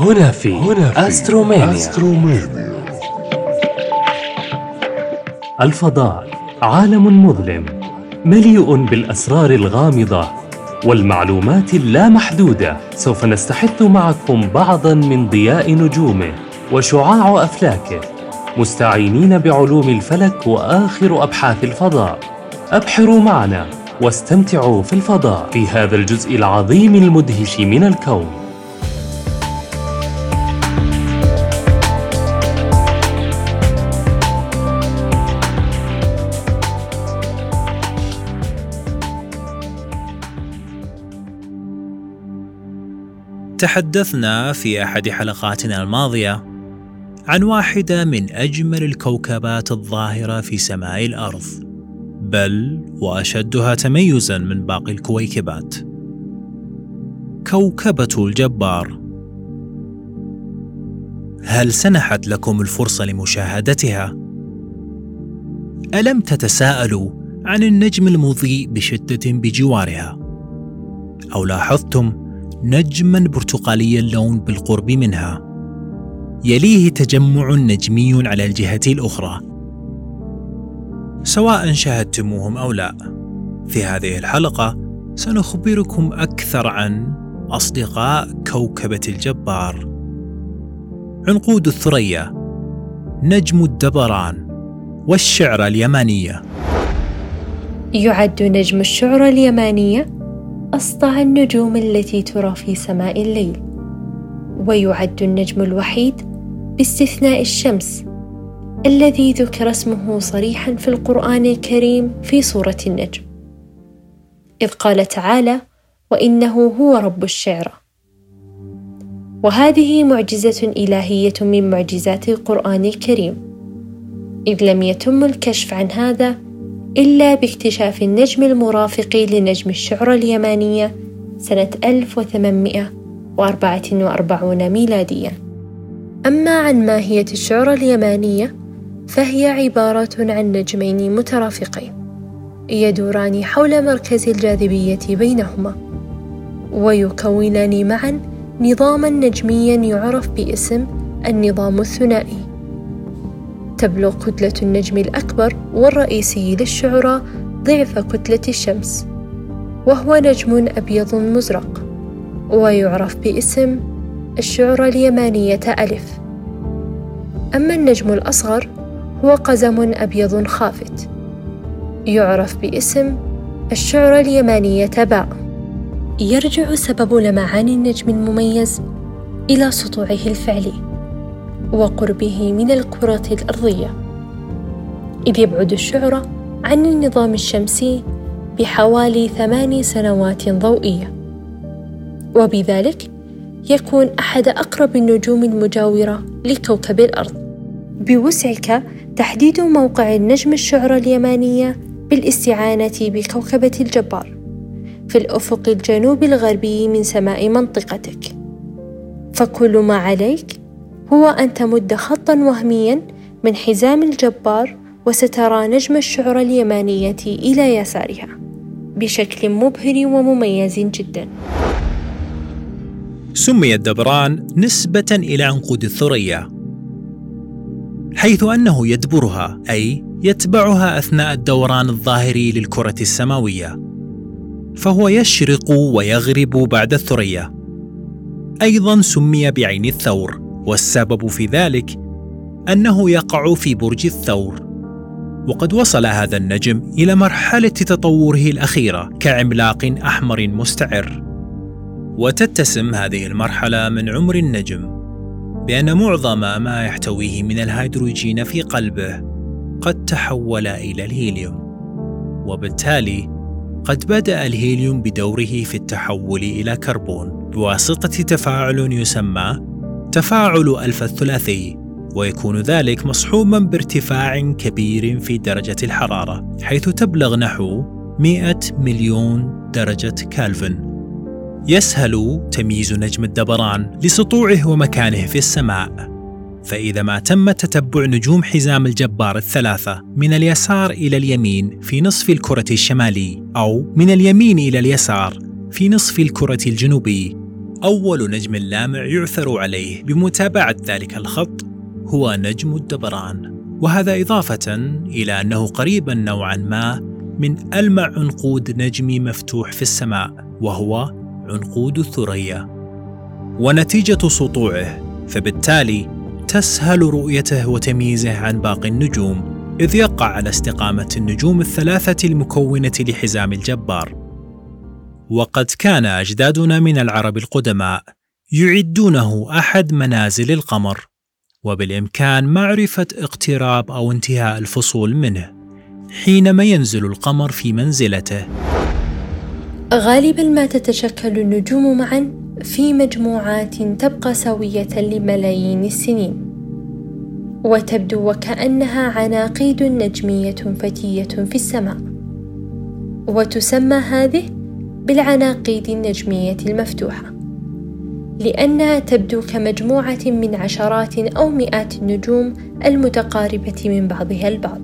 هنا في, هنا في أسترومانيا. أسترومانيا. الفضاء عالم مظلم مليء بالأسرار الغامضة والمعلومات اللامحدودة. سوف نستحث معكم بعضا من ضياء نجومه وشعاع أفلاكه مستعينين بعلوم الفلك وآخر أبحاث الفضاء. أبحروا معنا واستمتعوا في الفضاء. في هذا الجزء العظيم المدهش من الكون. تحدثنا في أحد حلقاتنا الماضية عن واحدة من أجمل الكوكبات الظاهرة في سماء الأرض بل وأشدها تميزا من باقي الكويكبات. كوكبة الجبار. هل سنحت لكم الفرصة لمشاهدتها؟ ألم تتساءلوا عن النجم المضيء بشدة بجوارها؟ أو لاحظتم نجما برتقالي اللون بالقرب منها. يليه تجمع نجمي على الجهة الأخرى. سواء شاهدتموهم أو لا في هذه الحلقة سنخبركم أكثر عن أصدقاء كوكبة الجبار. عنقود الثريا نجم الدبران والشعر اليمانية. يعد نجم الشعرى اليمانية أسطع النجوم التي ترى في سماء الليل. ويعد النجم الوحيد باستثناء الشمس الذي ذكر اسمه صريحا في القرآن الكريم في سورة النجم. إذ قال تعالى وإنه هو رب الشعرى وهذه معجزة إلهية من معجزات القرآن الكريم. إذ لم يتم الكشف عن هذا إلا باكتشاف النجم المرافق لنجم الشعرى اليمانية سنة 1844 ميلاديا. أما عن ماهية الشعرى اليمانية فهي عبارة عن نجمين مترافقين يدوران حول مركز الجاذبية بينهما ويكونان معا نظاما نجميا يعرف باسم النظام الثنائي. تبلغ كتلة النجم الأكبر والرئيسي للشعرى ضعف كتلة الشمس وهو نجم أبيض مزرق ويعرف باسم الشعرى اليمانية ألف. أما النجم الأصغر هو قزم أبيض خافت يعرف باسم الشعرى اليمانية باء. يرجع سبب لمعان النجم المميز إلى سطوعه الفعلي. وقربه من الكرة الأرضية. إذ يبعد الشعرى عن النظام الشمسي بحوالي ثماني سنوات ضوئية. وبذلك يكون أحد أقرب النجوم المجاورة لكوكب الأرض. بوسعك تحديد موقع النجم الشعرى اليمانية بالاستعانة بكوكبة الجبار في الأفق الجنوبي الغربي من سماء منطقتك. فكل ما عليك هو أن تمد خطا وهميا من حزام الجبار وسترى نجم الشعرى اليمانية إلى يسارها بشكل مبهر ومميز جدا. سمي الدبران نسبة إلى عنقود الثريا حيث أنه يدبرها أي يتبعها أثناء الدوران الظاهري للكرة السماوية فهو يشرق ويغرب بعد الثريا. أيضا سمي بعين الثور. والسبب في ذلك أنه يقع في برج الثور. وقد وصل هذا النجم إلى مرحلة تطوره الأخيرة كعملاق أحمر مستعر. وتتسم هذه المرحلة من عمر النجم بأن معظم ما يحتويه من الهيدروجين في قلبه قد تحول إلى الهيليوم. وبالتالي قد بدأ الهيليوم بدوره في التحول إلى كربون بواسطة تفاعل يسمى تفاعل ألفا الثلاثي ويكون ذلك مصحوبا بارتفاع كبير في درجة الحرارة حيث تبلغ نحو 100 مليون درجة كالفن. يسهل تمييز نجم الدبران لسطوعه ومكانه في السماء. فإذا ما تم تتبع نجوم حزام الجبار الثلاثة من اليسار إلى اليمين في نصف الكرة الشمالي أو من اليمين إلى اليسار في نصف الكرة الجنوبي أول نجم لامع يعثر عليه بمتابعة ذلك الخط هو نجم الدبران. وهذا إضافة إلى أنه قريبا نوعا ما من ألمع عنقود نجمي مفتوح في السماء وهو عنقود الثريا. ونتيجة سطوعه فبالتالي تسهل رؤيته وتمييزه عن باقي النجوم إذ يقع على استقامة النجوم الثلاثة المكونة لحزام الجبار. وقد كان أجدادنا من العرب القدماء يعدونه أحد منازل القمر وبالإمكان معرفة اقتراب أو انتهاء الفصول منه حينما ينزل القمر في منزلته. غالبا ما تتشكل النجوم معا في مجموعات تبقى سوية لملايين السنين. وتبدو وكأنها عناقيد نجمية فتية في السماء. وتسمى هذه بالعناقيد النجمية المفتوحة. لأنها تبدو كمجموعة من عشرات أو مئات النجوم المتقاربة من بعضها البعض.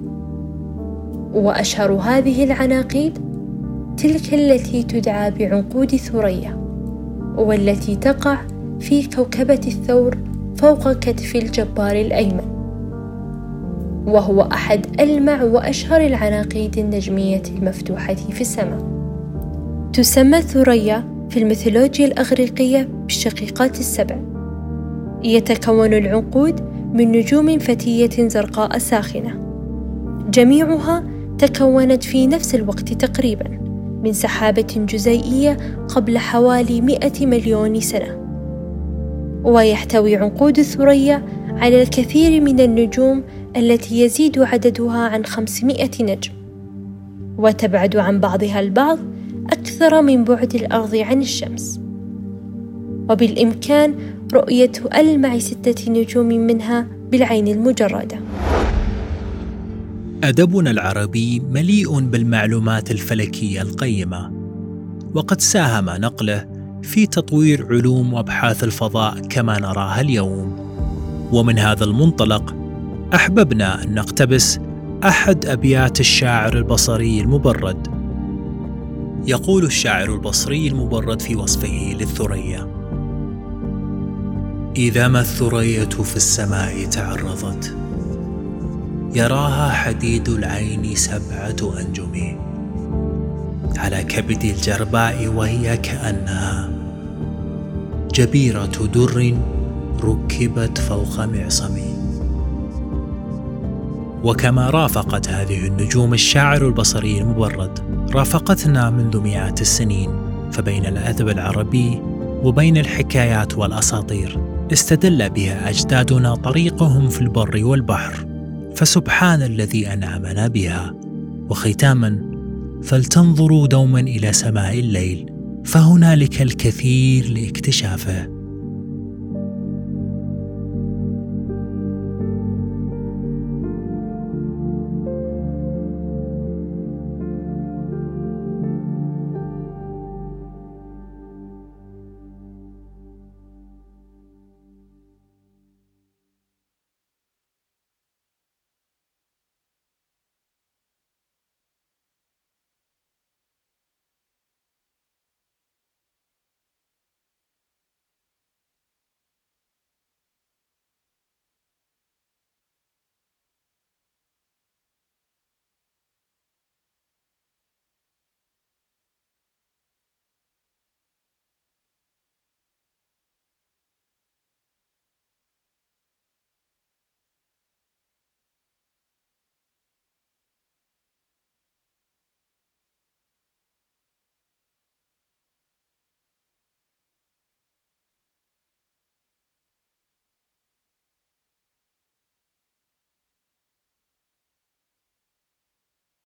وأشهر هذه العناقيد تلك التي تدعى بعنقود ثريا والتي تقع في كوكبة الثور فوق كتف الجبار الأيمن. وهو أحد ألمع وأشهر العناقيد النجمية المفتوحة في السماء. تسمى الثريا في الميثولوجيا الأغريقية بالشقيقات السبع. يتكون العنقود من نجوم فتية زرقاء ساخنة. جميعها تكونت في نفس الوقت تقريبا من سحابة جزيئية قبل حوالي مئة مليون سنة. ويحتوي عنقود الثريا على الكثير من النجوم التي يزيد عددها عن 500 نجم. وتبعد عن بعضها البعض أكثر من بعد الأرض عن الشمس. وبالإمكان رؤية ألمع ستة نجوم منها بالعين المجردة. أدبنا العربي مليء بالمعلومات الفلكية القيمة وقد ساهم نقله في تطوير علوم وأبحاث الفضاء كما نراها اليوم. ومن هذا المنطلق أحببنا أن نقتبس أحد أبيات الشاعر البصري المبرد يقول الشاعر البصري المبرد في وصفه للثريا. إذا ما الثريا في السماء تعرضت يراها حديد العين سبعة أنجم. على كبد الجرباء وهي كأنها جبيرة در ركبت فوق معصم. وكما رافقت هذه النجوم الشاعر البصري المبرد رافقتنا منذ مئات السنين فبين الأدب العربي وبين الحكايات والأساطير استدل بها أجدادنا طريقهم في البر والبحر فسبحان الذي أنعمنا بها. وختاما فلتنظروا دوما إلى سماء الليل فهنالك الكثير لاكتشافه.